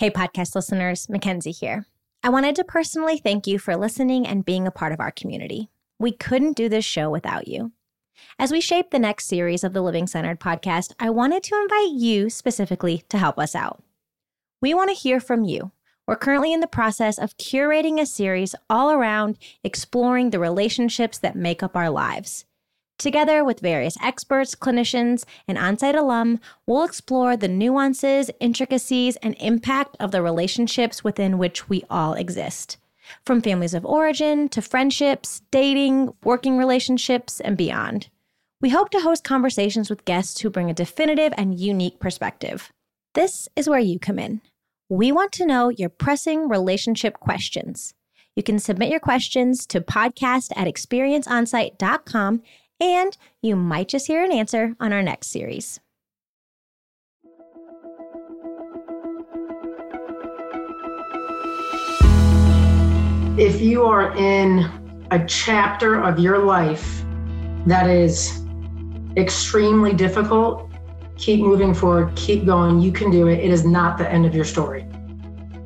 Hey, podcast listeners, Mackenzie here. I wanted to personally thank you for listening and being a part of our community. We couldn't do this show without you. As we shape the next series of the Living Centered podcast, I wanted to invite you specifically to help us out. We want to hear from you. We're currently in the process of curating a series all around exploring the relationships that make up our lives. Together with various experts, clinicians, and on-site alum, we'll explore the nuances, intricacies, and impact of the relationships within which we all exist. From families of origin to friendships, dating, working relationships, and beyond. We hope to host conversations with guests who bring a definitive and unique perspective. This is where you come in. We want to know your pressing relationship questions. You can submit your questions to podcast at experienceonsite.com and you might just hear an answer on our next series. If you are in a chapter of your life that is extremely difficult, keep moving forward, keep going. You can do it. It is not the end of your story.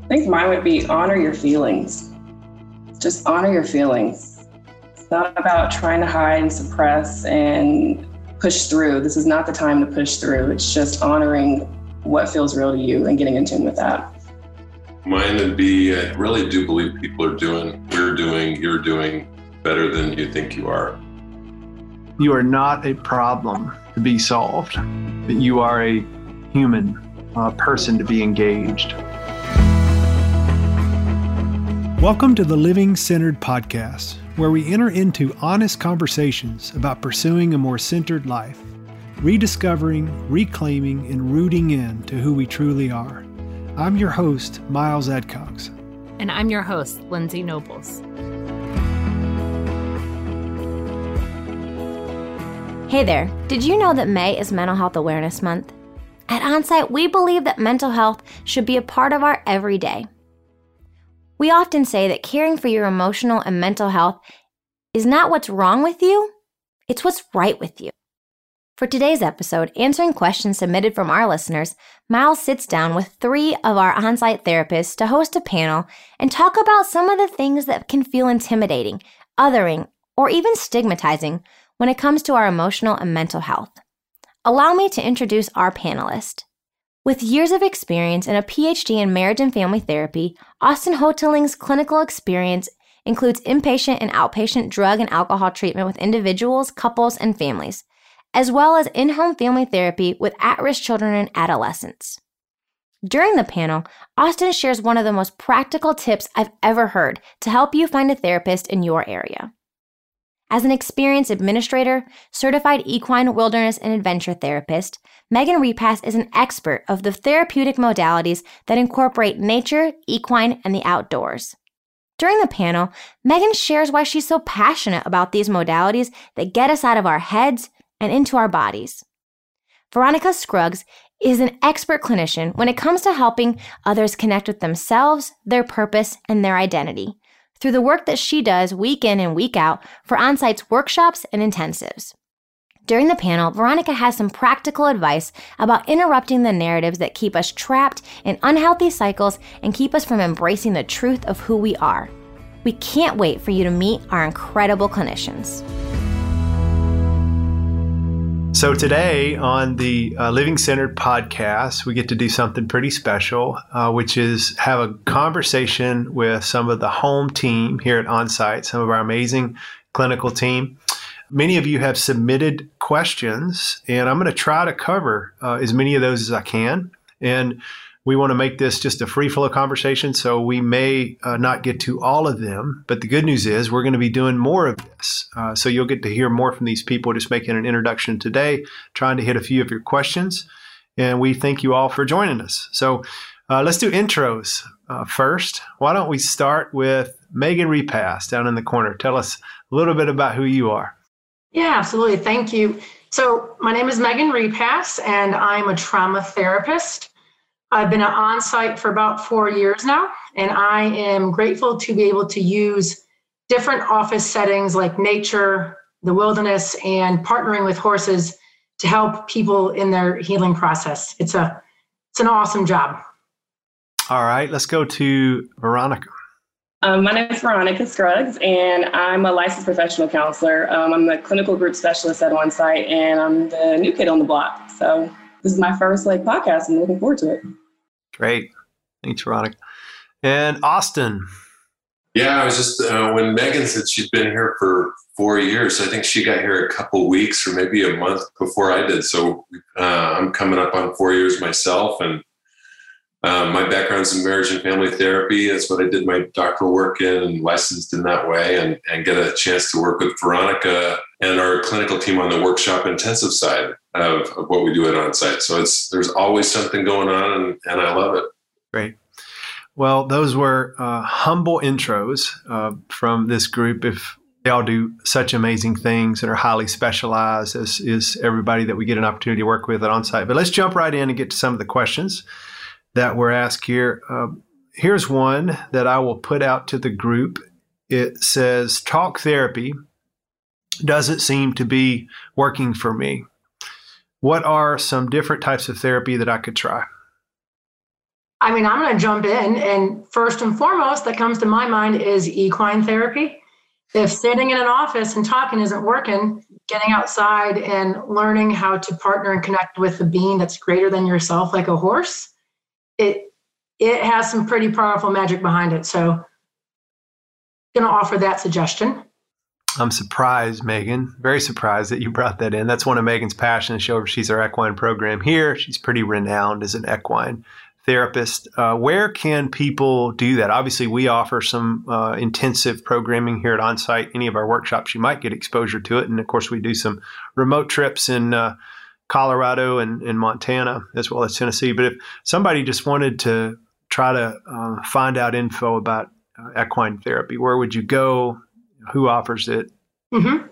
I think mine would be honor your feelings. Just honor your feelings not about trying to hide and suppress and push through. This is not the time to push through. It's just honoring what feels real to you and getting in tune with that. Mine would be I really do believe people are doing, we're doing, you're doing better than you think you are. You are not a problem to be solved, but you are a human a person to be engaged. Welcome to the Living Centered Podcast where we enter into honest conversations about pursuing a more centered life, rediscovering, reclaiming, and rooting in to who we truly are. I'm your host, Miles Adcox. And I'm your host, Lindsay Nobles. Hey there, did you know that May is Mental Health Awareness Month? At Onsite, we believe that mental health should be a part of our everyday. We often say that caring for your emotional and mental health is not what's wrong with you, it's what's right with you. For today's episode, answering questions submitted from our listeners, Miles sits down with three of our on site therapists to host a panel and talk about some of the things that can feel intimidating, othering, or even stigmatizing when it comes to our emotional and mental health. Allow me to introduce our panelist. With years of experience and a PhD in marriage and family therapy, Austin Hoteling's clinical experience includes inpatient and outpatient drug and alcohol treatment with individuals, couples, and families, as well as in home family therapy with at risk children and adolescents. During the panel, Austin shares one of the most practical tips I've ever heard to help you find a therapist in your area. As an experienced administrator, certified equine wilderness and adventure therapist, Megan Repass is an expert of the therapeutic modalities that incorporate nature, equine, and the outdoors. During the panel, Megan shares why she's so passionate about these modalities that get us out of our heads and into our bodies. Veronica Scruggs is an expert clinician when it comes to helping others connect with themselves, their purpose, and their identity through the work that she does week in and week out for Onsite's workshops and intensives. During the panel, Veronica has some practical advice about interrupting the narratives that keep us trapped in unhealthy cycles and keep us from embracing the truth of who we are. We can't wait for you to meet our incredible clinicians. So, today on the uh, Living Centered podcast, we get to do something pretty special, uh, which is have a conversation with some of the home team here at Onsite, some of our amazing clinical team. Many of you have submitted questions, and I'm going to try to cover uh, as many of those as I can. And we want to make this just a free flow conversation, so we may uh, not get to all of them. But the good news is we're going to be doing more of this. Uh, so you'll get to hear more from these people, just making an introduction today, trying to hit a few of your questions. And we thank you all for joining us. So uh, let's do intros uh, first. Why don't we start with Megan Repass down in the corner? Tell us a little bit about who you are. Yeah, absolutely. Thank you. So, my name is Megan Repass, and I'm a trauma therapist. I've been on site for about four years now, and I am grateful to be able to use different office settings like nature, the wilderness, and partnering with horses to help people in their healing process. It's a it's an awesome job. All right, let's go to Veronica. Um, my name is Veronica Scruggs, and I'm a licensed professional counselor. Um, I'm the clinical group specialist at OnSite, and I'm the new kid on the block. So this is my first like podcast. I'm looking forward to it. Great, thanks, Veronica. And Austin. Yeah, I was just uh, when Megan said she'd been here for four years. I think she got here a couple weeks or maybe a month before I did. So uh, I'm coming up on four years myself, and um, my background's in marriage and family therapy. That's what I did my doctoral work in and licensed in that way and, and get a chance to work with Veronica and our clinical team on the workshop intensive side of, of what we do at OnSite. So it's there's always something going on and, and I love it. Great. Well, those were uh, humble intros uh, from this group. If they all do such amazing things and are highly specialized, as is everybody that we get an opportunity to work with at OnSite. But let's jump right in and get to some of the questions that were asked here. Uh, here's one that I will put out to the group. It says, Talk therapy doesn't seem to be working for me. What are some different types of therapy that I could try? I mean, I'm going to jump in. And first and foremost, that comes to my mind is equine therapy. If sitting in an office and talking isn't working, getting outside and learning how to partner and connect with a being that's greater than yourself, like a horse, it it has some pretty powerful magic behind it. So going to offer that suggestion. I'm surprised, Megan. Very surprised that you brought that in. That's one of Megan's passions. She oversees our equine program here. She's pretty renowned as an equine therapist. Uh, where can people do that? Obviously, we offer some uh, intensive programming here at OnSite. Any of our workshops, you might get exposure to it. And of course, we do some remote trips in uh, Colorado and, and Montana as well as Tennessee. But if somebody just wanted to try to uh, find out info about uh, equine therapy, where would you go? Who offers it? Mm-hmm.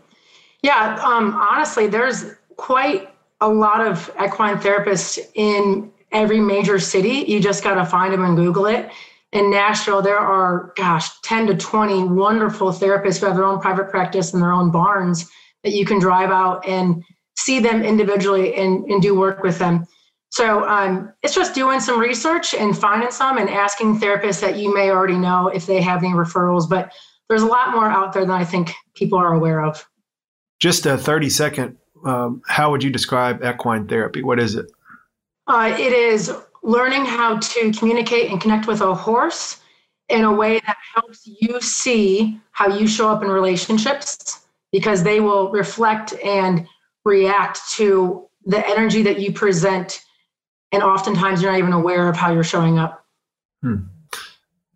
Yeah, um, honestly, there's quite a lot of equine therapists in every major city. You just got to find them and Google it. In Nashville, there are, gosh, 10 to 20 wonderful therapists who have their own private practice and their own barns that you can drive out and see them individually and, and do work with them. So um, it's just doing some research and finding some and asking therapists that you may already know if they have any referrals. But there's a lot more out there than I think people are aware of. Just a 30 second, um, how would you describe equine therapy? What is it? Uh, it is learning how to communicate and connect with a horse in a way that helps you see how you show up in relationships because they will reflect and react to the energy that you present and oftentimes you're not even aware of how you're showing up hmm.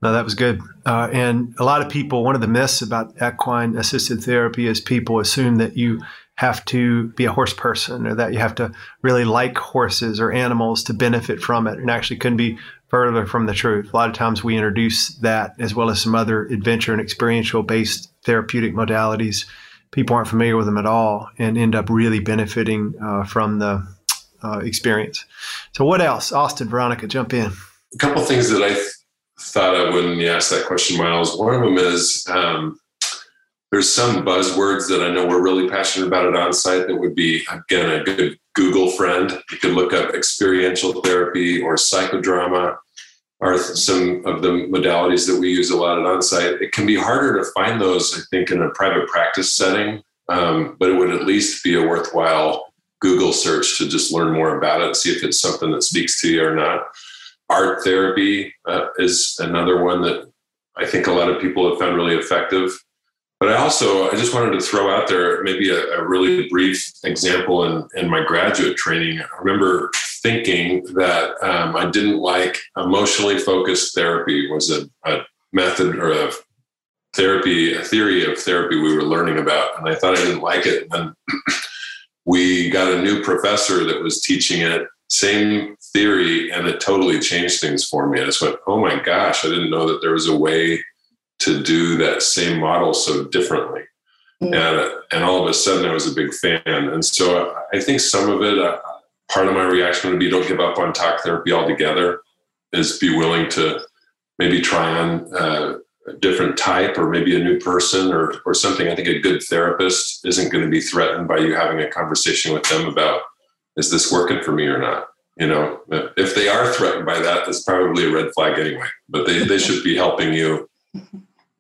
no that was good uh, and a lot of people one of the myths about equine assisted therapy is people assume that you have to be a horse person or that you have to really like horses or animals to benefit from it and actually couldn't be further from the truth a lot of times we introduce that as well as some other adventure and experiential based therapeutic modalities people aren't familiar with them at all and end up really benefiting uh, from the uh, experience. So, what else? Austin, Veronica, jump in. A couple things that I th- thought of when you asked that question, Miles. One of them is um, there's some buzzwords that I know we're really passionate about at OnSite that would be, again, a good Google friend. You could look up experiential therapy or psychodrama are some of the modalities that we use a lot at OnSite. It can be harder to find those, I think, in a private practice setting, um, but it would at least be a worthwhile Google search to just learn more about it, see if it's something that speaks to you or not. Art therapy uh, is another one that I think a lot of people have found really effective. But I also, I just wanted to throw out there maybe a, a really brief example in, in my graduate training. I remember thinking that um, I didn't like emotionally focused therapy was a, a method or a therapy, a theory of therapy we were learning about. And I thought I didn't like it. And we got a new professor that was teaching it, same theory, and it totally changed things for me. I just went, oh my gosh, I didn't know that there was a way to do that same model so differently. Mm-hmm. And, and all of a sudden, I was a big fan. And so I think some of it, uh, part of my reaction would be don't give up on talk therapy altogether, is be willing to maybe try on uh, a different type or maybe a new person or, or something. I think a good therapist isn't going to be threatened by you having a conversation with them about, is this working for me or not? you know, if they are threatened by that, that's probably a red flag anyway. But they, they should be helping you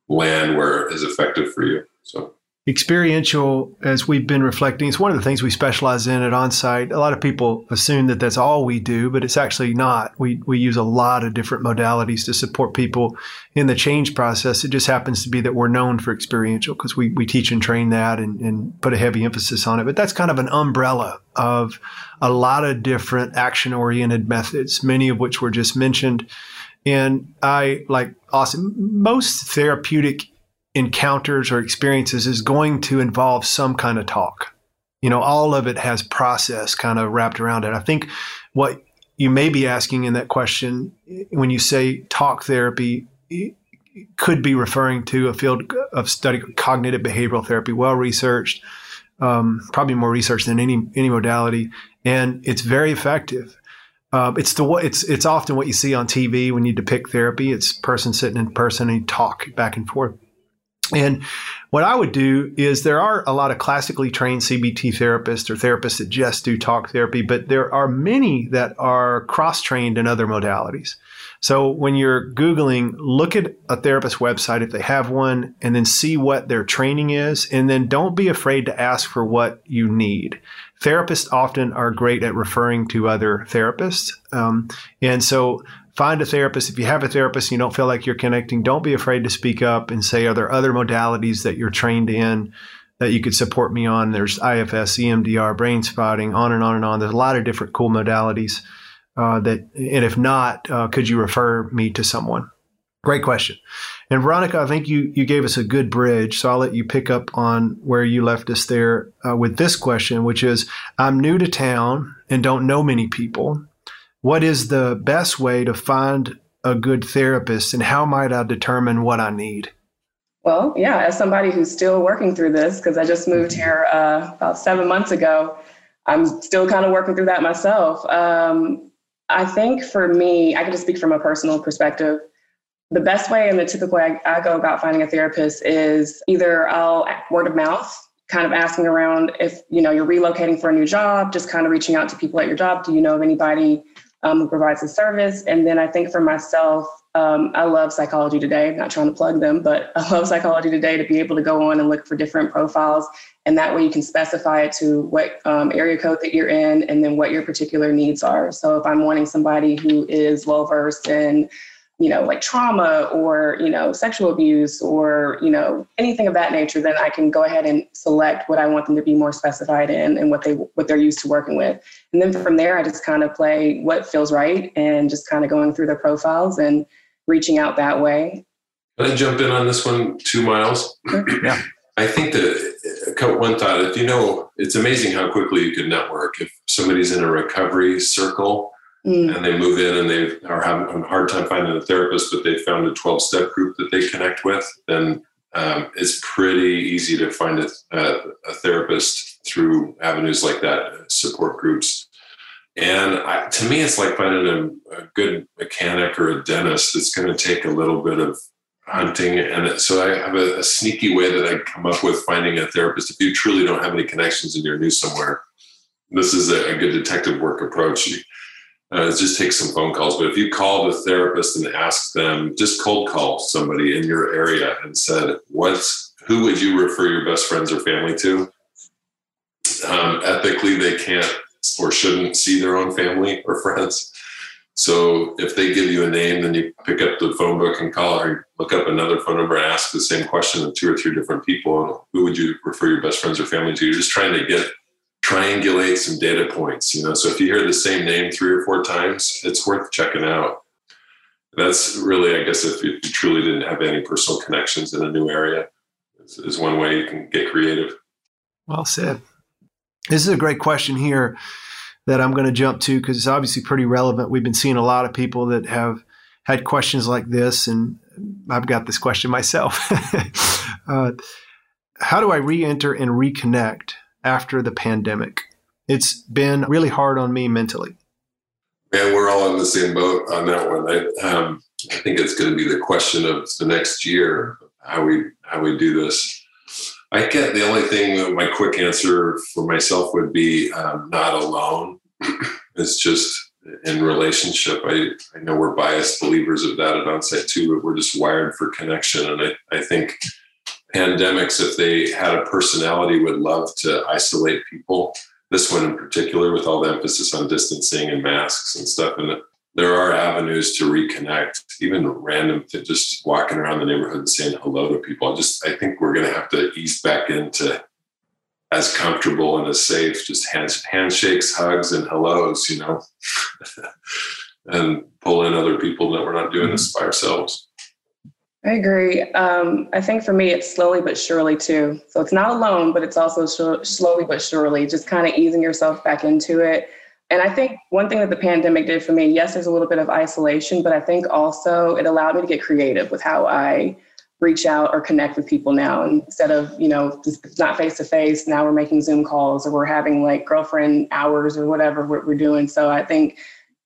land where is effective for you. So experiential as we've been reflecting it's one of the things we specialize in at onsite a lot of people assume that that's all we do but it's actually not we, we use a lot of different modalities to support people in the change process it just happens to be that we're known for experiential because we, we teach and train that and, and put a heavy emphasis on it but that's kind of an umbrella of a lot of different action oriented methods many of which were just mentioned and i like awesome most therapeutic encounters or experiences is going to involve some kind of talk. You know, all of it has process kind of wrapped around it. I think what you may be asking in that question when you say talk therapy could be referring to a field of study cognitive behavioral therapy well researched um, probably more research than any any modality and it's very effective uh, it's the it's it's often what you see on TV when you depict therapy. It's person sitting in person and talk back and forth. And what I would do is there are a lot of classically trained CBT therapists or therapists that just do talk therapy, but there are many that are cross trained in other modalities. So when you're Googling, look at a therapist website if they have one, and then see what their training is. And then don't be afraid to ask for what you need. Therapists often are great at referring to other therapists. Um, and so find a therapist. If you have a therapist and you don't feel like you're connecting, don't be afraid to speak up and say, are there other modalities that you're trained in that you could support me on? There's IFS, EMDR, brain spotting, on and on and on. There's a lot of different cool modalities uh, that, and if not, uh, could you refer me to someone? Great question. And Veronica, I think you, you gave us a good bridge. So I'll let you pick up on where you left us there uh, with this question, which is I'm new to town and don't know many people what is the best way to find a good therapist and how might I determine what I need? Well, yeah, as somebody who's still working through this, because I just moved mm-hmm. here uh, about seven months ago, I'm still kind of working through that myself. Um, I think for me, I can just speak from a personal perspective. The best way and the typical way I, I go about finding a therapist is either I'll word of mouth, kind of asking around if you know you're relocating for a new job, just kind of reaching out to people at your job. Do you know of anybody um, who provides a service. And then I think for myself, um, I love Psychology Today. I'm not trying to plug them, but I love Psychology Today to be able to go on and look for different profiles. And that way you can specify it to what um, area code that you're in and then what your particular needs are. So if I'm wanting somebody who is well versed in you know, like trauma or, you know, sexual abuse or, you know, anything of that nature, then I can go ahead and select what I want them to be more specified in and what they what they're used to working with. And then from there I just kind of play what feels right and just kind of going through their profiles and reaching out that way. Can I jump in on this one, too Miles? yeah. I think that one thought, if you know, it's amazing how quickly you can network. If somebody's in a recovery circle, Mm. And they move in and they are having a hard time finding a therapist, but they found a 12 step group that they connect with, then um, it's pretty easy to find a, a, a, therapist through avenues like that, support groups. And I, to me, it's like finding a, a good mechanic or a dentist. It's going to take a little bit of hunting. And so I have a, a, sneaky way that I come up with finding a therapist. If you truly don't have any connections and you're new somewhere, this is a, a good detective work approach. Uh, just take some phone calls. But if you call the therapist and ask them, just cold call somebody in your area and said, "What's who would you refer your best friends or family to?" Um, ethically, they can't or shouldn't see their own family or friends. So if they give you a name, then you pick up the phone book and call or look up another phone number and ask the same question to two or three different people. Who would you refer your best friends or family to? You're just trying to get triangulate some data points. You know, so if you hear the same name three or four times, it's worth checking out. That's really, I guess, if you truly didn't have any personal connections in a new area, is one way you can get creative. Well said. This is a great question here that I'm going to jump to because it's obviously pretty relevant. We've been seeing a lot of people that have had questions like this, and I've got this question myself. uh, how do I re enter and reconnect after the pandemic. It's been really hard on me mentally. Man, we're all in the same boat on that one. I, um, I think it's going to be the question of the next year how we how we do this. I get the only thing. My quick answer for myself would be um, not alone. it's just in relationship. I, I know we're biased believers of that at onsite too, but we're just wired for connection. And I, I think pandemics, if they had a personality, would love to isolate people. This one in particular, with all the emphasis on distancing and masks and stuff. And there are avenues to reconnect, even random, just walking around the neighborhood and saying hello to people. I just, I think we're going to have to ease back into as comfortable and as safe, just hands, handshakes, hugs, and hellos, you know, and pull in other people that we're not doing this by ourselves. I agree. Um, I think for me, it's slowly but surely too. So it's not alone, but it's also sh- slowly but surely, just kind of easing yourself back into it. And I think one thing that the pandemic did for me, yes, there's a little bit of isolation, but I think also it allowed me to get creative with how I reach out or connect with people now. Instead of you know it's not face to face now we're making zoom calls or we're having like girlfriend hours or whatever we're, doing. So i think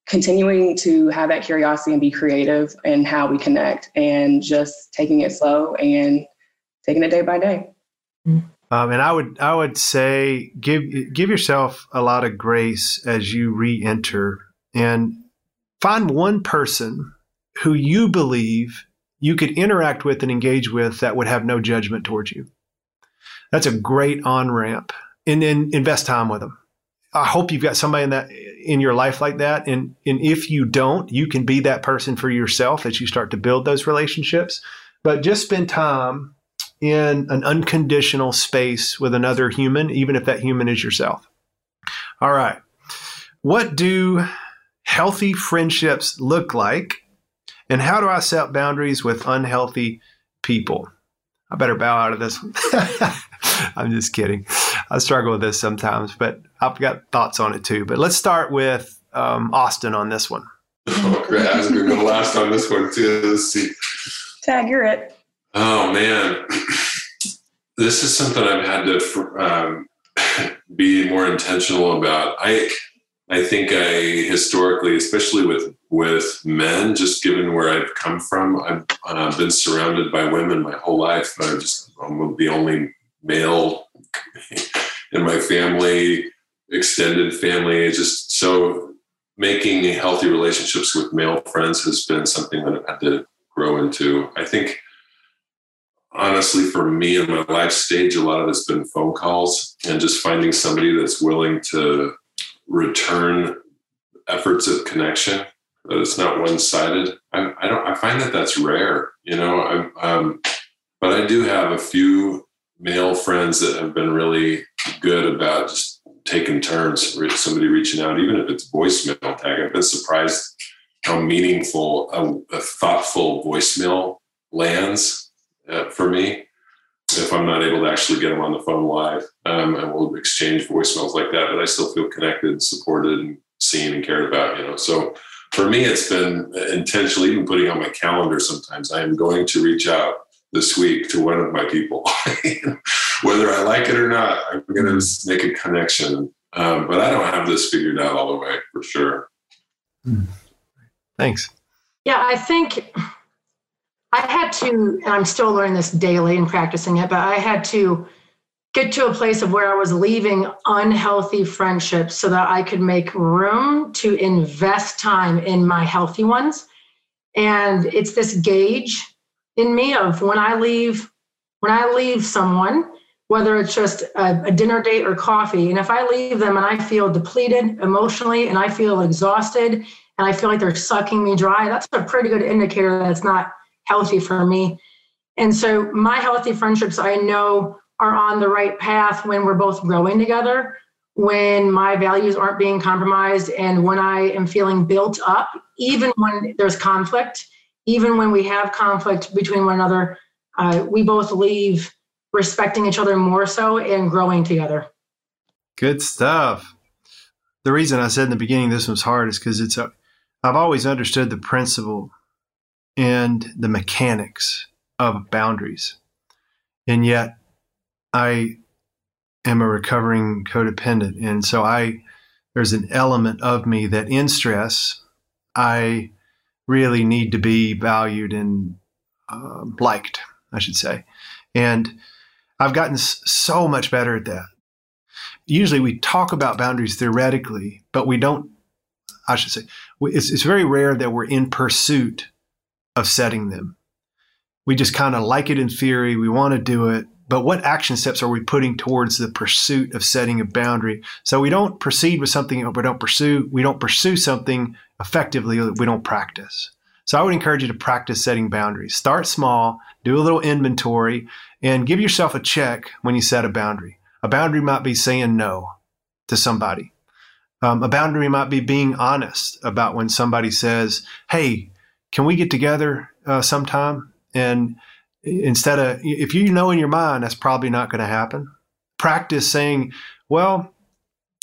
continuing to have that curiosity and be creative in how we connect and just taking it slow and taking it day by day mm-hmm. Um, and I would I would say give give yourself a lot of grace as you re-enter and find one person who you believe you could interact with and engage with that would have no judgment towards you. That's a great on ramp, and then invest time with them. I hope you've got somebody in that in your life like that, and and if you don't, you can be that person for yourself as you start to build those relationships. But just spend time in an unconditional space with another human, even if that human is yourself. All right, what do healthy friendships look like? And how do I set boundaries with unhealthy people? I better bow out of this. I'm just kidding. I struggle with this sometimes, but I've got thoughts on it too. But let's start with um, Austin on this one. Oh, great. I was going to go last on this one too. Let's see. Tag, you're it. Oh, man. This is something I've had to um, be more intentional about. I I think I historically, especially with with men, just given where I've come from, I've uh, been surrounded by women my whole life. But I'm just I'm the only male in my family, extended family. Just so making healthy relationships with male friends has been something that I've had to grow into. I think honestly for me in my life stage a lot of it's been phone calls and just finding somebody that's willing to return efforts of connection that it's not one-sided. I, I, don't i find that that's rare you know? I, um, but i do have a few male friends that have been really good about just taking turns somebody reaching out even if it's voicemail tag. I've been surprised how meaningful a, a thoughtful voicemail lands uh, for me if I'm not able to actually get them on the phone live. Um, and we'll exchange voicemails like that, but I still feel connected, supported, and seen and cared about, you know. So for me, it's been intentionally even putting on my calendar sometimes. I am going to reach out this week to one of my people. Whether I like it or not, I'm going to mm-hmm. make a connection. Um, but I don't have this figured out all the way for sure. Hmm. Thanks. Yeah, I think I had to, and I'm still learning this daily and practicing it, but I had to get to a place of where I was leaving unhealthy friendships so that I could make room to invest time in my healthy ones. And it's this gauge in me of when I leave, when I leave someone, whether it's just a, a, dinner date or coffee, and if I leave them and I feel depleted emotionally and I feel exhausted and I feel like they're sucking me dry, that's a pretty good indicator that it's not healthy for me. And so my healthy friendships, I know are on the right path when we're both growing together, when my values aren't being compromised, and when I am feeling built up, even when there's conflict, even when we have conflict between one another, uh, we both leave respecting each other more so and growing together. Good stuff. The reason I said in the beginning this was hard is because it's a, I've always understood the principle and the mechanics of boundaries. And yet, I am a recovering codependent. And so, I, there's an element of me that in stress, I really need to be valued and uh, liked, I should say. And I've gotten so much better at that. Usually we talk about boundaries theoretically, but we don't I should say, it's, it's very rare that we're in pursuit of setting them. We just kind of like it in theory. We want to do it. But what action steps are we putting towards the pursuit of setting a boundary? So we don't proceed with something we don't pursue. We don't pursue something effectively we don't practice. So I would encourage you to practice setting boundaries. Start small, do a little inventory, and give yourself a check when you set a boundary. A boundary might be saying no to somebody. Um, a boundary might be being honest about when somebody says, Hey, can we get together uh, sometime? And instead of, if you know in your mind that's probably not going to happen, practice saying, Well,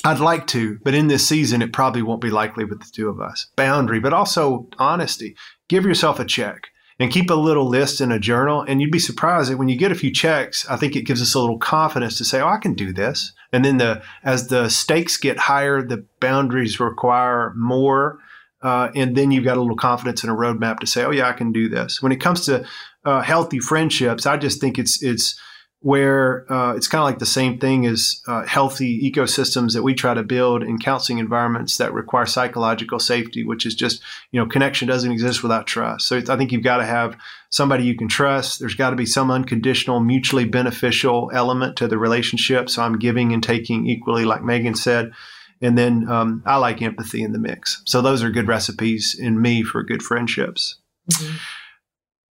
I'd like to, but in this season, it probably won't be likely with the two of us. Boundary, but also honesty. Give yourself a check and keep a little list in a journal. And you'd be surprised that when you get a few checks, I think it gives us a little confidence to say, "Oh, I can do this." And then the as the stakes get higher, the boundaries require more, uh, and then you've got a little confidence in a roadmap to say, "Oh, yeah, I can do this." When it comes to uh, healthy friendships, I just think it's it's where uh, it's kind of like the same thing as uh, healthy ecosystems that we try to build in counseling environments that require psychological safety, which is just, you know, connection doesn't exist without trust. So I think you've got to have somebody you can trust. There's got to be some unconditional, mutually beneficial element to the relationship. So I'm giving and taking equally, like Megan said. And then um, I like empathy in the mix. So those are good recipes in me for good friendships. Mm-hmm.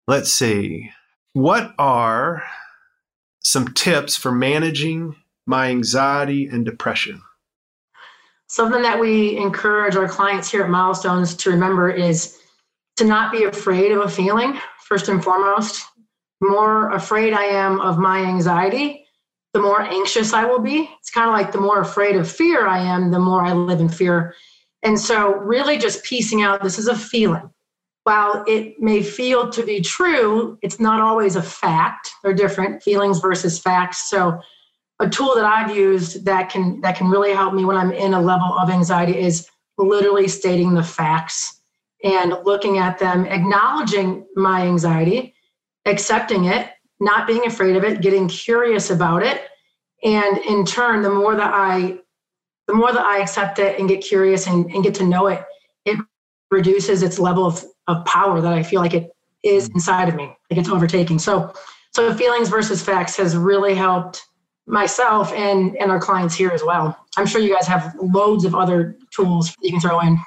Let's see. What are some tips for managing my anxiety and depression? Something that we encourage our clients here at Milestones to remember is to not be afraid of a feeling, first and foremost. The more afraid I am of my anxiety, the more anxious I will be. It's kind of like the more afraid of fear I am, the more I live in fear. And so, really, just piecing out this is a feeling while it may feel to be true, it's not always a fact. They're different feelings versus facts. So a tool that I've used that can that can really help me when I'm in a level of anxiety is literally stating the facts and looking at them, acknowledging my anxiety, accepting it, not being afraid of it, getting curious about it. And in turn, the more that I the more that I accept it and get curious and, and get to know it, it reduces its level of of power that I feel like it is mm. inside of me, like it's overtaking. So, so feelings versus facts has really helped myself and and our clients here as well. I'm sure you guys have loads of other tools you can throw in.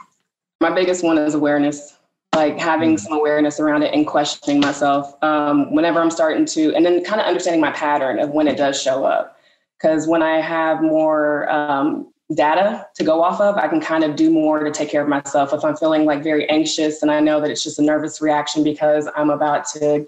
My biggest one is awareness, like having mm. some awareness around it and questioning myself um, whenever I'm starting to, and then kind of understanding my pattern of when it does show up. Because when I have more um, data to go off of, I can kind of do more to take care of myself. If I'm feeling like very anxious and I know that it's just a nervous reaction because I'm about to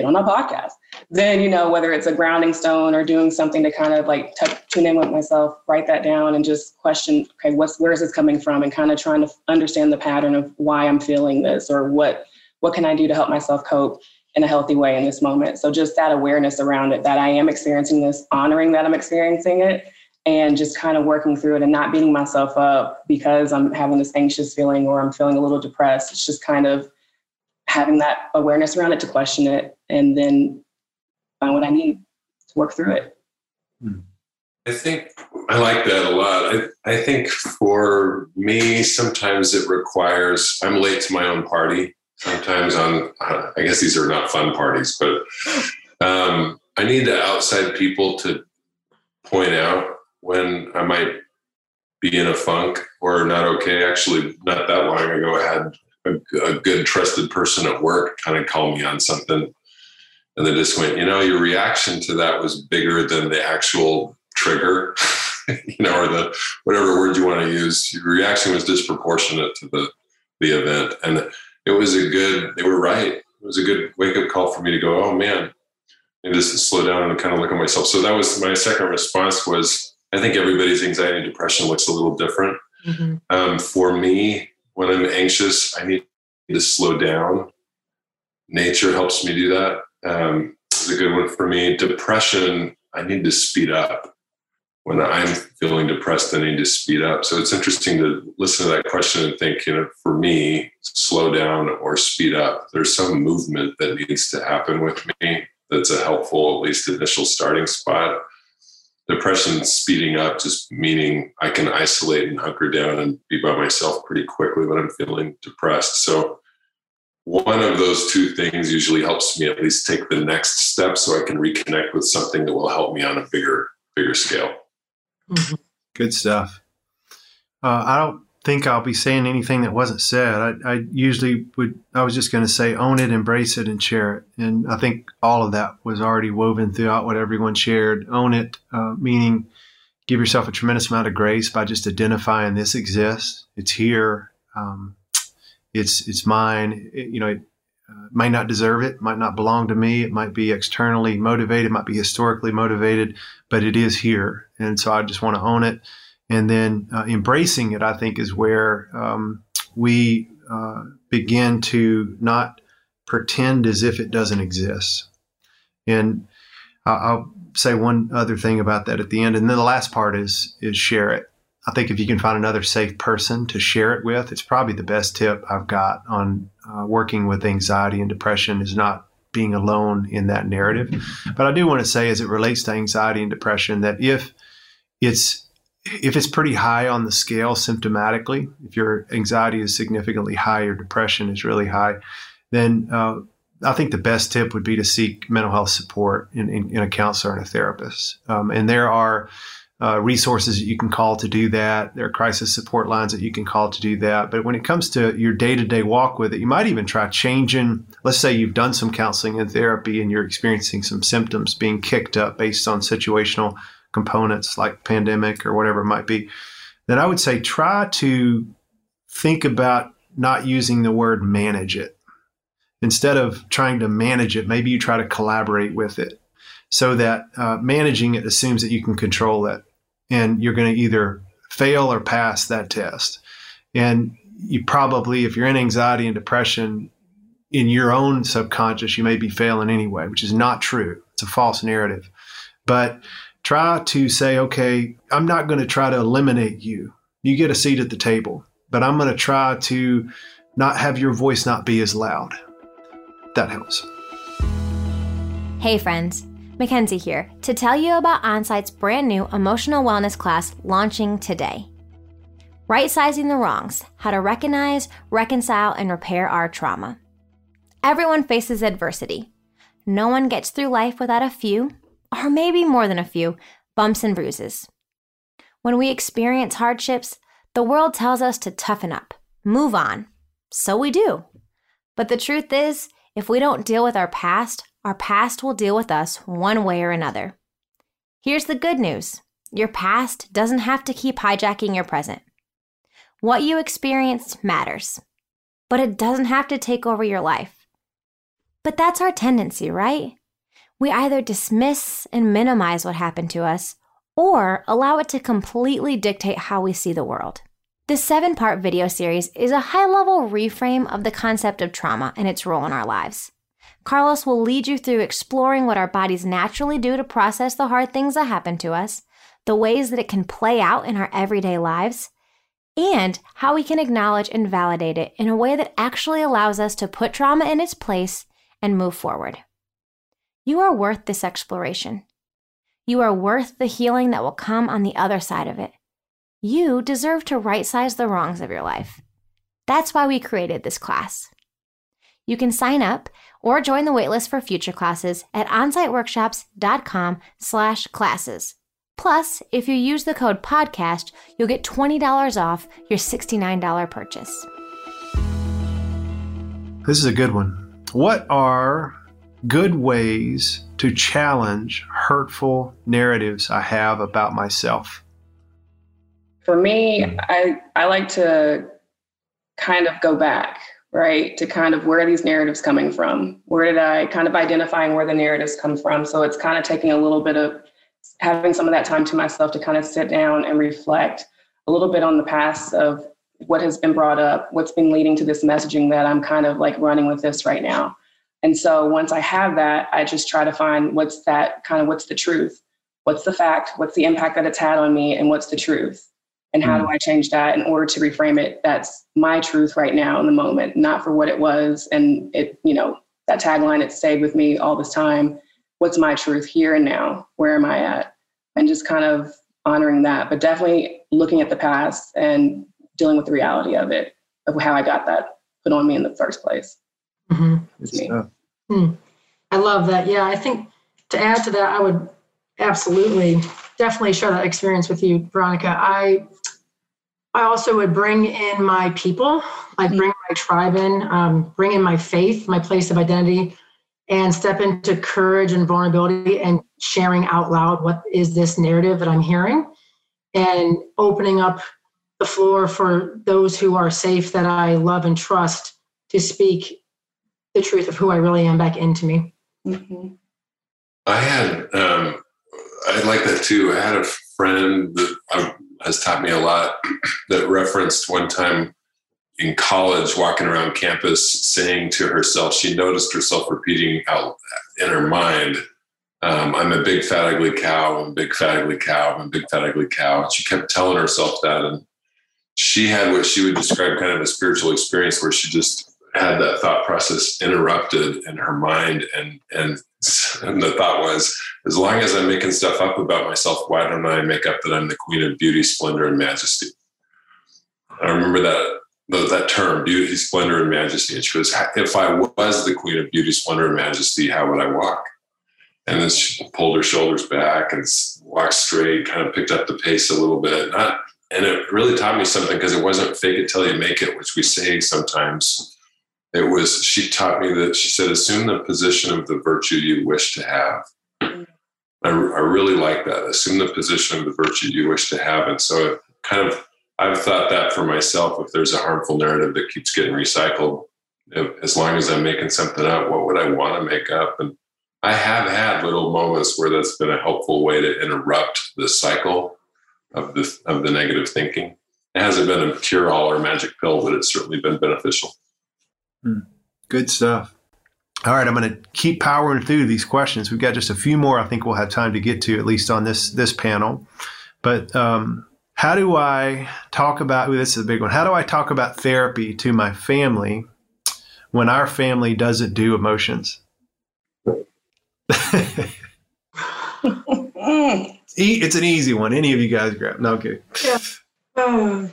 get on a podcast, then, you know, whether it's a grounding stone or doing something to kind of like touch, tune in with myself, write that down and just question, okay, what's, where is this coming from? And kind of trying to understand the pattern of why I'm feeling this or what, what can I do to help myself cope in a healthy way in this moment. So just that awareness around it, that I am experiencing this, honoring that I'm experiencing it and just kind of working through it and not beating myself up because I'm having this anxious feeling or I'm feeling a little depressed. It's just kind of having that awareness around it to question it and then find what I need to work through it. Hmm. I think I like that a lot. I, I think for me, sometimes it requires, I'm late to my own party. Sometimes on, I guess these are not fun parties, but um, I need the outside people to point out when I might be in a funk or not okay. Actually, not that long ago, I had a, a good trusted person at work kind of call me on something. And they just went, you know, your reaction to that was bigger than the actual trigger, you know, or the whatever word you want to use. Your reaction was disproportionate to the the event. And it was a good, they were right. It was a good wake up call for me to go, oh man, and just slow down and kind of look at myself. So that was my second response was I think everybody's anxiety and depression looks a little different. Mm-hmm. Um, for me, when I'm anxious, I need to slow down. Nature helps me do that. Um, it's a good one for me. Depression, I need to speed up. When I'm feeling depressed, I need to speed up. So it's interesting to listen to that question and think, you know, for me, slow down or speed up. There's some movement that needs to happen with me that's a helpful, at least initial starting spot depression speeding up, just meaning I can isolate and hunker down and be by myself pretty quickly when I'm feeling depressed. So one of those two things usually helps me at least take the next step so I can reconnect with something that will help me on a bigger, bigger scale. Mm-hmm. Good stuff. Uh, I don't think I'll be saying anything that wasn't said. I, I usually would, I was just going to say own it, embrace it, and share it. And I think all of that was already woven throughout what everyone shared. Own it, uh, meaning give yourself a tremendous amount of grace by just identifying this exists, it's here. Um, it's it's mine. It, you know, it uh, might not deserve it, might not belong to me. It might be externally motivated, might be historically motivated, but it is here, and so I just want to own it. And then uh, embracing it, I think, is where um, we uh, begin to not pretend as if it doesn't exist. And I'll say one other thing about that at the end, and then the last part is is share it. I think if you can find another safe person to share it with, it's probably the best tip I've got on uh, working with anxiety and depression is not being alone in that narrative. But I do want to say, as it relates to anxiety and depression, that if it's if it's pretty high on the scale symptomatically, if your anxiety is significantly high, your depression is really high, then uh, I think the best tip would be to seek mental health support in, in, in a counselor and a therapist. Um, and there are uh, resources that you can call to do that. There are crisis support lines that you can call to do that. But when it comes to your day to day walk with it, you might even try changing. Let's say you've done some counseling and therapy and you're experiencing some symptoms being kicked up based on situational components like pandemic or whatever it might be. Then I would say try to think about not using the word manage it. Instead of trying to manage it, maybe you try to collaborate with it so that uh, managing it assumes that you can control it and you're going to either fail or pass that test. And you probably, if you're in anxiety and depression, in your own subconscious, you may be failing anyway, which is not true. It's a false narrative. But try to say, okay, I'm not going to try to eliminate you. You get a seat at the table, but I'm going to try to not have your voice not be as loud. That helps. Hey, friends. Mackenzie here to tell you about OnSite's brand new emotional wellness class launching today. Right sizing the wrongs, how to recognize, reconcile, and repair our trauma. Everyone faces adversity. No one gets through life without a few, or maybe more than a few, bumps and bruises. When we experience hardships, the world tells us to toughen up, move on. So we do. But the truth is, if we don't deal with our past, our past will deal with us one way or another. Here's the good news your past doesn't have to keep hijacking your present. What you experienced matters, but it doesn't have to take over your life. But that's our tendency, right? We either dismiss and minimize what happened to us or allow it to completely dictate how we see the world. This seven part video series is a high level reframe of the concept of trauma and its role in our lives. Carlos will lead you through exploring what our bodies naturally do to process the hard things that happen to us, the ways that it can play out in our everyday lives, and how we can acknowledge and validate it in a way that actually allows us to put trauma in its place and move forward. You are worth this exploration. You are worth the healing that will come on the other side of it. You deserve to right size the wrongs of your life. That's why we created this class. You can sign up or join the waitlist for future classes at onsiteworkshops.com slash classes. Plus, if you use the code PODCAST, you'll get $20 off your $69 purchase. This is a good one. What are good ways to challenge hurtful narratives I have about myself? For me, I, I like to kind of go back right? To kind of where these narratives coming from? Where did I kind of identifying where the narratives come from? So it's kind of taking a little bit of having some of that time to myself to kind of sit down and reflect a little bit on the past of what has been brought up, what's been leading to this messaging that I'm kind of like running with this right now. And so once I have that, I just try to find what's that kind of what's the truth? What's the fact? What's the impact that it's had on me? And what's the truth? And how mm. do i change that in order to reframe it that's my truth right now in the moment not for what it was and it you know that tagline it stayed with me all this time what's my truth here and now where am i at and just kind of honoring that, but definitely looking at the past and dealing with the reality of it, of how I got that put on me in the first place. Mm-hmm. Hmm. I love that. Yeah, I think to add to that, I would absolutely, definitely share that experience with you, Veronica. I I also would bring in my people, like bring my tribe in, um, bring in my faith, my place of identity, and step into courage and vulnerability and sharing out loud what is this narrative that I'm hearing and opening up the floor for those who are safe that I love and trust to speak the truth of who I really am back into me. Mm-hmm. I had, um, I like that too. I had a friend that um, has taught me a lot that referenced one time in college walking around campus saying to herself, she noticed herself repeating out in her mind, um, I'm a big fat ugly cow, I'm a big fat ugly cow, I'm a big fat ugly cow. And she kept telling herself that. And she had what she would describe kind of a spiritual experience where she just had that thought process interrupted in her mind and and and the thought was as long as i'm making stuff up about myself why don't i make up that i'm the queen of beauty splendor and majesty? I remember that that term beauty splendor and majesty. And she goes if i was the queen of beauty splendor and majesty how would i walk? And then she pulled her shoulders back and walked straight kind of picked up the pace a little bit. Not and it really taught me something because it wasn't fake it till you make it which we say sometimes it was she taught me that she said assume the position of the virtue you wish to have. Mm. I, I really like that. Assume the position of the virtue you wish to have. And so it kind of i've thought that for myself if there's a harmful narrative that keeps getting recycled if, as long as i'm making something up what would i want to make up? And i have had little moments where that's been a helpful way to interrupt the cycle of the of the negative thinking. It hasn't been a cure all or magic pill but it's certainly been beneficial. Good stuff. All right, I'm going to keep powering through these questions. We've got just a few more. I think we'll have time to get to at least on this this panel. But um, how do I talk about? Ooh, this is a big one. How do I talk about therapy to my family when our family doesn't do emotions? it's an easy one. Any of you guys grab? No, okay. Yeah. Oh.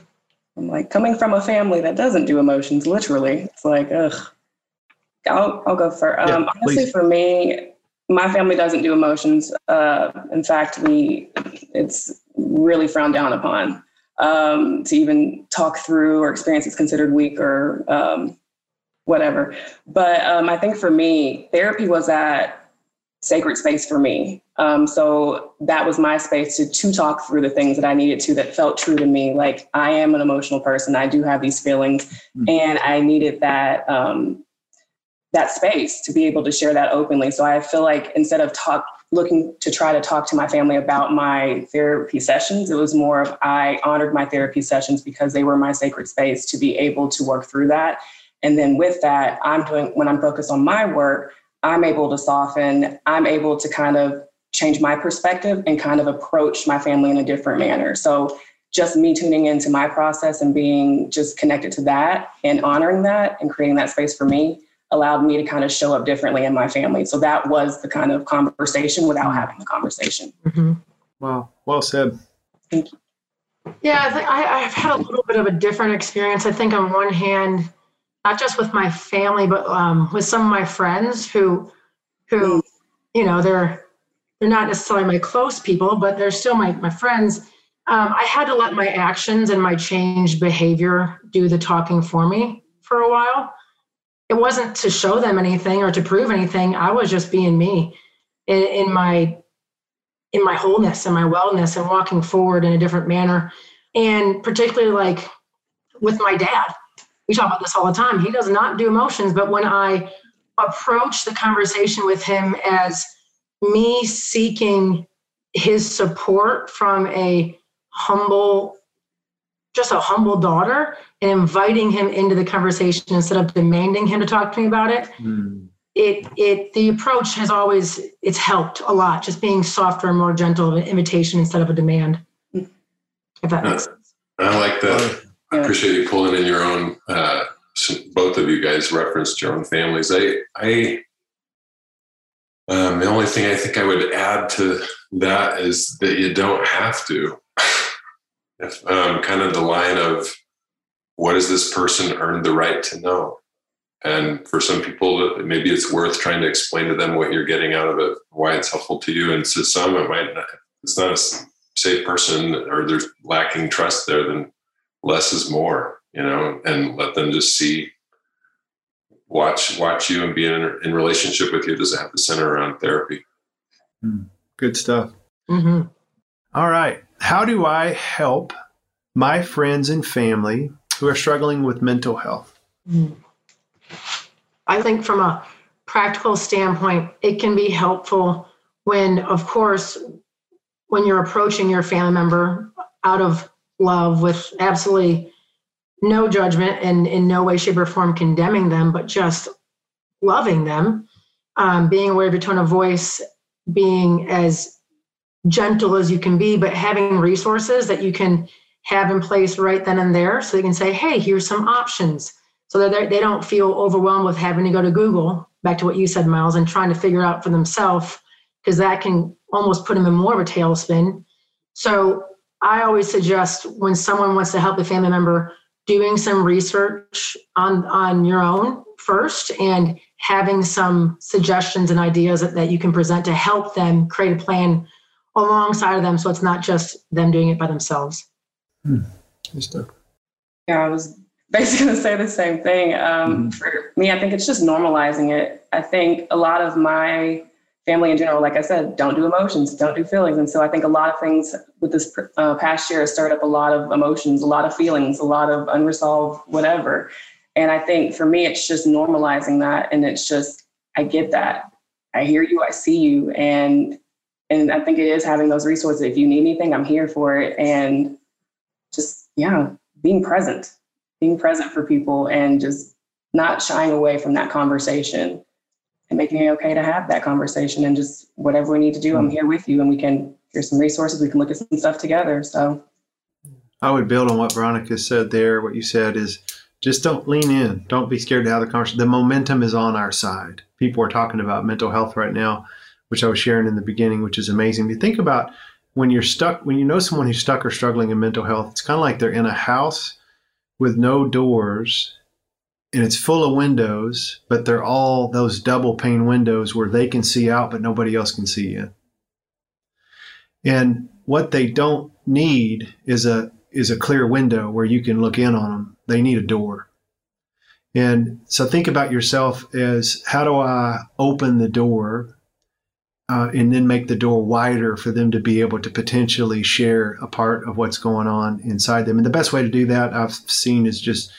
I'm like coming from a family that doesn't do emotions, literally. It's like, ugh. I'll, I'll go for Um, yeah, honestly, please. for me, my family doesn't do emotions. Uh, in fact, we it's really frowned down upon um, to even talk through or experience is considered weak or um, whatever. But um, I think for me, therapy was that sacred space for me. Um, so that was my space to, to talk through the things that I needed to that felt true to me. Like I am an emotional person. I do have these feelings mm-hmm. and I needed that, um, that space to be able to share that openly. So I feel like instead of talk, looking to try to talk to my family about my therapy sessions, it was more of I honored my therapy sessions because they were my sacred space to be able to work through that. And then with that, I'm doing, when I'm focused on my work, I'm able to soften, I'm able to kind of change my perspective and kind of approach my family in a different manner. So just me tuning into my process and being just connected to that and honoring that and creating that space for me allowed me to kind of show up differently in my family. So that was the kind of conversation without having the conversation. Mm-hmm. Wow. Well said. Thank you. Yeah, I think I, I've had a little bit of a different experience. I think on one hand, not just with my family, but um, with some of my friends who, who, mm. you know, they're they're not necessarily my close people, but they're still my, my friends. Um, I had to let my actions and my changed behavior do the talking for me for a while. It wasn't to show them anything or to prove anything. I was just being me in, in my in my wholeness and my wellness and walking forward in a different manner. And particularly like with my dad, we talk about this all the time. He does not do emotions, but when I approach the conversation with him as me seeking his support from a humble just a humble daughter and inviting him into the conversation instead of demanding him to talk to me about it mm. it it the approach has always it's helped a lot just being softer and more gentle of an invitation instead of a demand. If that makes sense. I like that. I appreciate you pulling in your own uh, both of you guys referenced your own families. I i Um, the only thing I think I would add to that is that you don't have to. if, um, kind of the line of what does this person earn the right to know? And for some people, maybe it's worth trying to explain to them what you're getting out of it, why it's helpful to you. And to some, it might not, it's not a safe person or there's lacking trust there, then less is more, you know, and let them just see, watch, watch you and be in, in relationship with you. Doesn't have to center around therapy. Hmm. Good stuff. Mm-hmm. All right. How do I help my friends and family who are struggling with mental health? Mm. I think from a practical standpoint, it can be helpful when, of course, when you're approaching your family member out of love with absolutely no judgment and in no way, shape, or form condemning them, but just loving them, um, being aware of your tone of voice, being as gentle as you can be, but having resources that you can have in place right then and there so they can say, hey, here's some options. So that they don't feel overwhelmed with having to go to Google, back to what you said, Miles, and trying to figure out for themselves, because that can almost put them in more of a tailspin. So I always suggest when someone wants to help a family member, doing some research on, on your own first and having some suggestions and ideas that, that you can present to help them create a plan alongside of them so it's not just them doing it by themselves. Hmm. Yeah, I was basically going to say the same thing. Um, mm-hmm. For me, I think it's just normalizing it. I think a lot of my family in general, like I said, don't do emotions, don't do feelings. And so I think a lot of things with this uh, past year stirred up a lot of emotions, a lot of feelings, a lot of unresolved whatever. And I think for me, it's just normalizing that. And it's just, I get that. I hear you, I see you. And and I think it is having those resources. If you need anything, I'm here for it. And just, yeah, being present, being present for people and just not shying away from that conversation and making it okay to have that conversation and just whatever we need to do, I'm hmm. here with you and we can, here's some resources, we can look at some stuff together. So I would build on what Veronica said there. What you said is just don't lean in. Don't be scared to have the conversation. The momentum is on our side. People are talking about mental health right now which I was sharing in the beginning, which is amazing. If you think about when you're stuck, when you know someone who's stuck or struggling in mental health, it's kind of like they're in a house with no doors and it's full of windows, but they're all those double pane windows where they can see out, but nobody else can see in. And what they don't need is a is a clear window where you can look in on them. They need a door. And so think about yourself as how do I open the door uh, and then make the door wider for them to be able to potentially share a part of what's going on inside them. And the best way to do that I've seen is just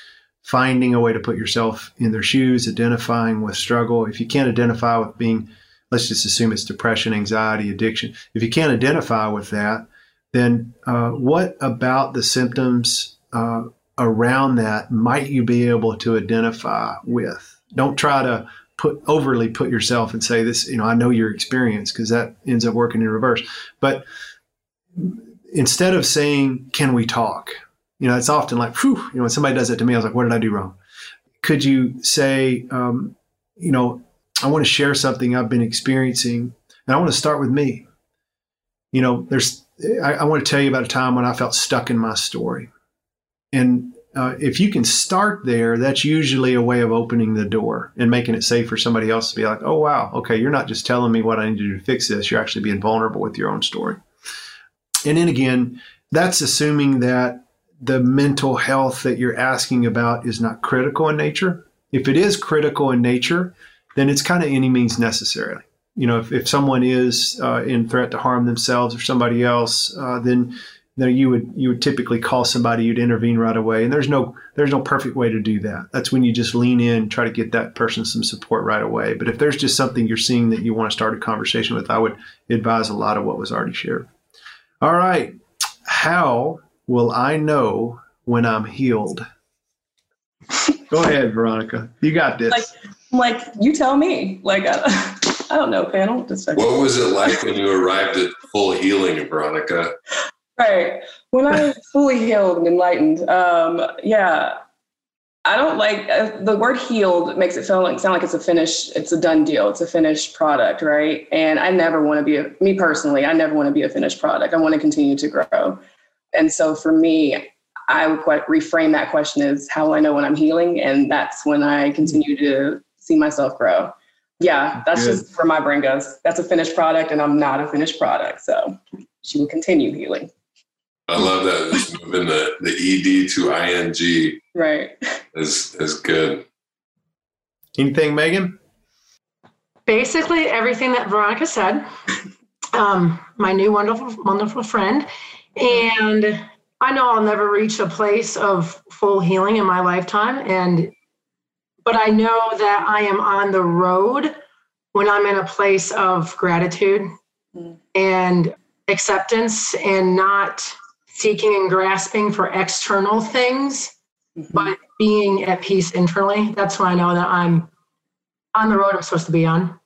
finding a way to put yourself in their shoes, identifying with struggle. If you can't identify with being, let's just assume it's depression, anxiety, addiction. If you can't identify with that, then uh, what about the symptoms uh, around that might you be able to identify with? Don't try to put overly put yourself and say this, you know, I know your experience because that ends up working in reverse. But instead of saying, can we talk? You know, it's often like, whew, you know, when somebody does it to me, I was like, what did I do wrong? Could you say, um, you know, I want to share something I've been experiencing and I want to start with me. You know, there's, I, I want to tell you about a time when I felt stuck in my story. And uh, if you can start there, that's usually a way of opening the door and making it safe for somebody else to be like, oh, wow, okay, you're not just telling me what I need to do to fix this. You're actually being vulnerable with your own story. And then again, that's assuming that the mental health that you're asking about is not critical in nature. If it is critical in nature, then it's kind of any means necessary. You know, if, if someone is uh, in threat to harm themselves or somebody else, uh, then then you would you would typically call somebody you'd intervene right away. And there's no there's no perfect way to do that. That's when you just lean in try to get that person some support right away. But if there's just something you're seeing that you want to start a conversation with i would advise a lot of what was already shared. All right. How will i know when i'm healed go ahead veronica you got this like, like you tell me like uh, I don't know, panel. What was it like when you arrived at full healing, Veronica? Right. When I'm fully healed and enlightened, um, yeah, I don't like uh, the word healed makes it feel like sound like it's a finished, it's a done deal, it's a finished product, right? And I never want to be a me personally, I never want to be a finished product. I want to continue to grow. And so for me, I would quite reframe that question as how I know when I'm healing, and that's when I continue to see myself grow. Yeah, that's Good. just where my brain goes. That's a finished product, and I'm not a finished product. So she will continue healing. I love that. Just moving the, the ED to ING. Right. Is is good. Anything, Megan? Basically everything that Veronica said. Um, my new wonderful, wonderful friend. And I know I'll never reach a place of full healing in my lifetime. And but I know that I am on the road when I'm in a place of gratitude mm. and acceptance and not seeking and grasping for external things, mm-hmm. but being at peace internally. That's when I know that I'm on the road I'm supposed to be on,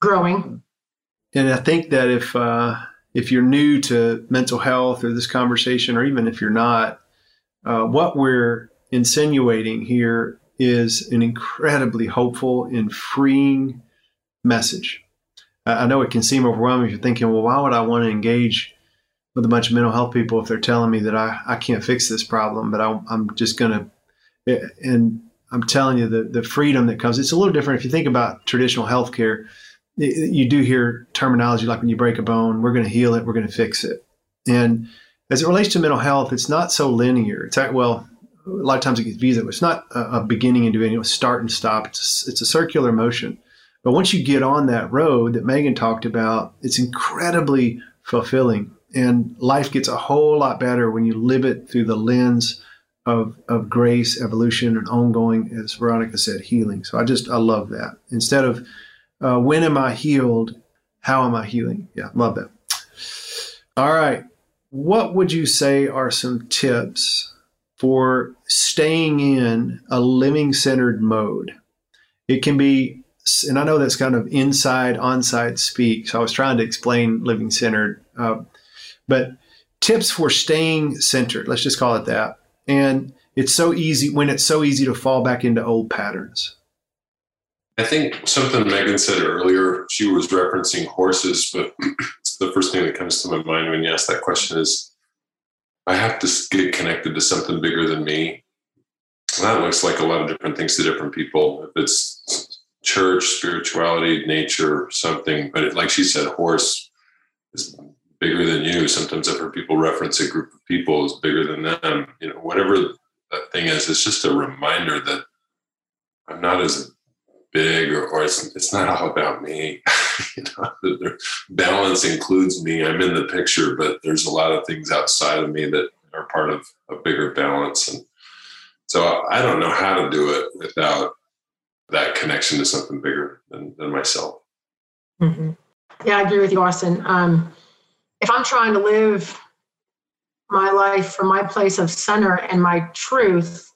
growing. And I think that if uh, if you're new to mental health or this conversation, or even if you're not, uh, what we're insinuating here is an incredibly hopeful and freeing message. I know it can seem overwhelming if you're thinking, well, why would I want to engage with a bunch of mental health people if they're telling me that I, I can't fix this problem, but I, I'm just going to, and I'm telling you the, the freedom that comes, it's a little different. If you think about traditional healthcare, you do hear terminology like when you break a bone, we're going to heal it, we're going to fix it. And as it relates to mental health, it's not so linear. It's well, a lot of times it gets visa. It's not a, a beginning and doing, know, start and stop. It's a, it's a circular motion. But once you get on that road that Megan talked about, it's incredibly fulfilling and life gets a whole lot better when you live it through the lens of, of grace, evolution, and ongoing, as Veronica said, healing. So I just, I love that. Instead of uh, when am I healed, how am I healing? Yeah, love that. All right. What would you say are some tips for staying in a living centered mode? It can be, and I know that's kind of inside, OnSite speak. So I was trying to explain living centered. Uh, but tips for staying centered, let's just call it that. And it's so easy when it's so easy to fall back into old patterns. I think something Megan said earlier, she was referencing horses, but the first thing that comes to my mind when you ask that question is I have to get connected to something bigger than me. And that looks like a lot of different things to different people. If it's church, spirituality, nature, something, but it, like she said, horse is bigger than you. Sometimes I've heard people reference a group of people is bigger than them. You know, whatever that thing is, it's just a reminder that I'm not as big or, or it's, it's not all about me. you know, the balance includes me. I'm in the picture, but there's a lot of things outside of me that are part of a bigger balance. And so I don't know how to do it without that connection to something bigger than, than myself. Mm-hmm. Yeah, I agree with you, Austin. Um, if I'm trying to live my life from my place of center and my truth,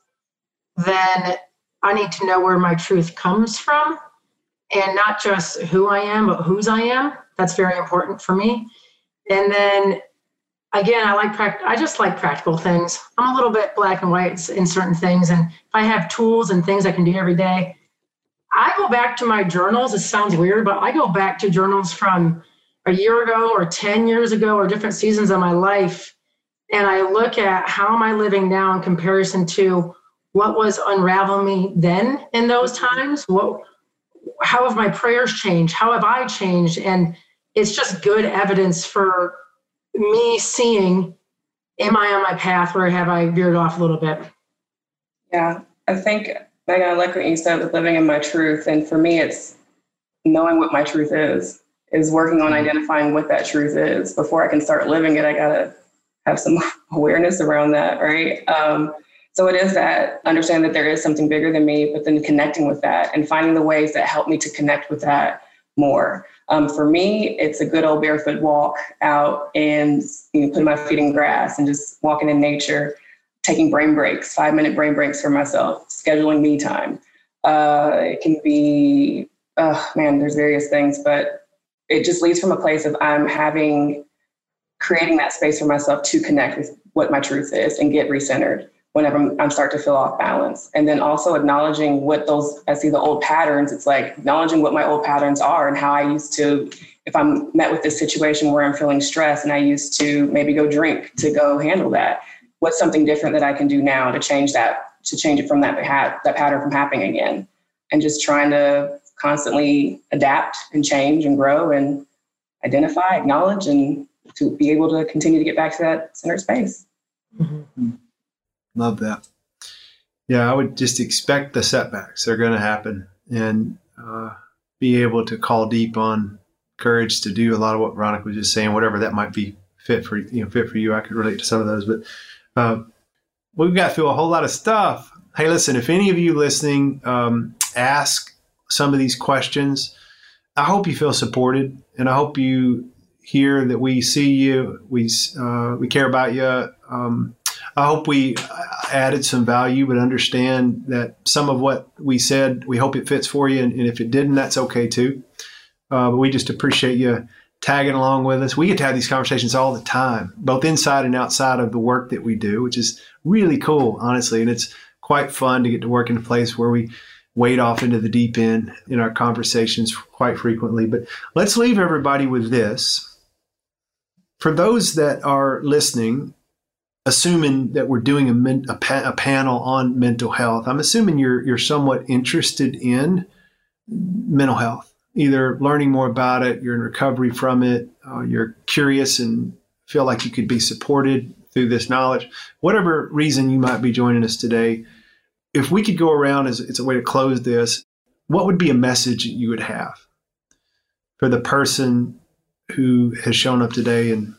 then I need to know where my truth comes from and not just who I am, but whose I am. That's very important for me. And then again, I like pract- I just like practical things. I'm a little bit black and white in certain things. And if I have tools and things I can do every day, I go back to my journals. It sounds weird, but I go back to journals from a year ago or 10 years ago or different seasons of my life and i look at how am i living now in comparison to what was unraveling me then in those times what how have my prayers changed how have i changed and it's just good evidence for me seeing am i on my path or have i veered off a little bit yeah i think megan i like what you said with living in my truth and for me it's knowing what my truth is is working on mm-hmm. identifying what that truth is. Before I can start living it, I got to have some awareness around that, right? Um, so it is that understand that there is something bigger than me, but then connecting with that and finding the ways that help me to connect with that more. Um, for me, it's a good old barefoot walk out and you know, putting my feet in grass and just walking in nature, taking brain breaks, five minute brain breaks for myself, scheduling me time. Uh, it can be, oh man, there's various things, but it just leads from a place of I'm having creating that space for myself to connect with what my truth is and get recentered. Whenever I'm, I'm start to feel off balance. And then also acknowledging what those, I see the old patterns. It's like acknowledging what my old patterns are and how I used to, if I'm met with this situation where I'm feeling stressed and I used to maybe go drink to go handle that, what's something different that I can do now to change that, to change it from that, that pattern from happening again. And just trying to constantly adapt and change and grow and identify, acknowledge, and to be able to continue to get back to that centered space. Mm-hmm. Love that. Yeah, I would just expect the setbacks. They're going to happen and uh, be able to call deep on courage to do a lot of what Veronica was just saying, whatever that might be fit for you know fit for you. I could relate to some of those, but uh, we've got through a whole lot of stuff. Hey, listen, if any of you listening um, ask some of these questions, I hope you feel supported, and I hope you hear that we see you, we uh, we care about you. Um, I hope we added some value, but understand that some of what we said, we hope it fits for you. And, and if it didn't, that's okay too. Uh, but we just appreciate you tagging along with us. We get to have these conversations all the time, both inside and outside of the work that we do, which is really cool, honestly. And it's quite fun to get to work in a place where we wade off into the deep end in our conversations quite frequently. But let's leave everybody with this. For those that are listening assuming that we're doing a, men, a, pa- a, panel on mental health, I'm assuming you're you're somewhat interested in mental health, either learning more about it, you're in recovery from it, uh, you're curious and feel like you could be supported through this knowledge. Whatever reason you might be joining us today, if we could go around as it's a way to close this, what would be a message you would have for the person who has shown up today and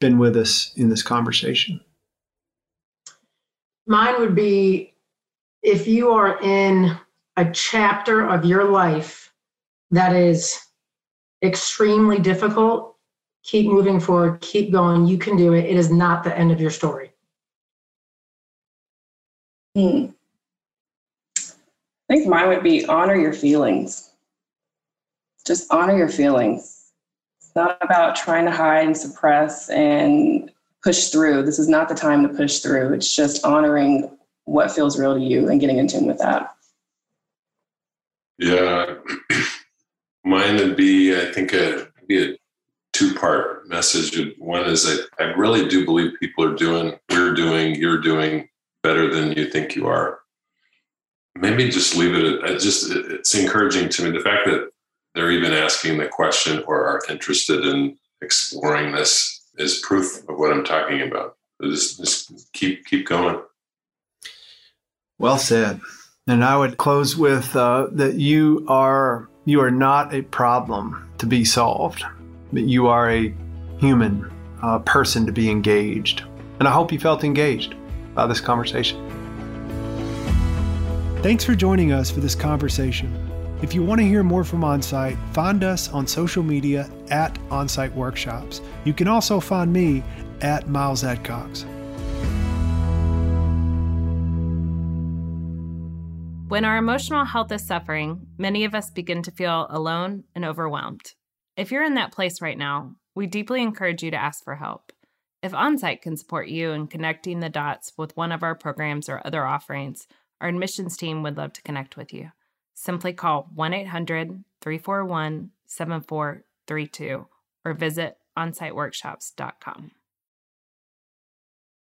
been with us in this conversation? Mine would be if you are in a chapter of your life that is extremely difficult, keep moving forward, keep going. You can do it. It is not the end of your story. Hmm. I think mine would be honor your feelings. Just honor your feelings. It's not about trying to hide and suppress and push through. This is not the time to push through. It's just honoring what feels real to you and getting in tune with that. Yeah, mine would be, I think, a, be a two part message. One is I, I really do believe people are doing, we're doing, you're doing better than you think you are. Maybe just leave it at just, it's encouraging to me the fact that they're even asking the question or are interested in exploring this is proof of what I'm talking about. Just, just keep keep going. Well said. And I would close with uh, that you are you are not a problem to be solved, but you are a human uh, person to be engaged. And I hope you felt engaged by this conversation. Thanks for joining us for this conversation. If you want to hear more from OnSite, find us on social media at OnSite Workshops. You can also find me at Miles Adcox. When our emotional health is suffering, many of us begin to feel alone and overwhelmed. If you're in that place right now, we deeply encourage you to ask for help. If OnSite can support you in connecting the dots with one of our programs or other offerings, our admissions team would love to connect with you simply call 1 800 341 7432 or visit onsiteworkshops.com.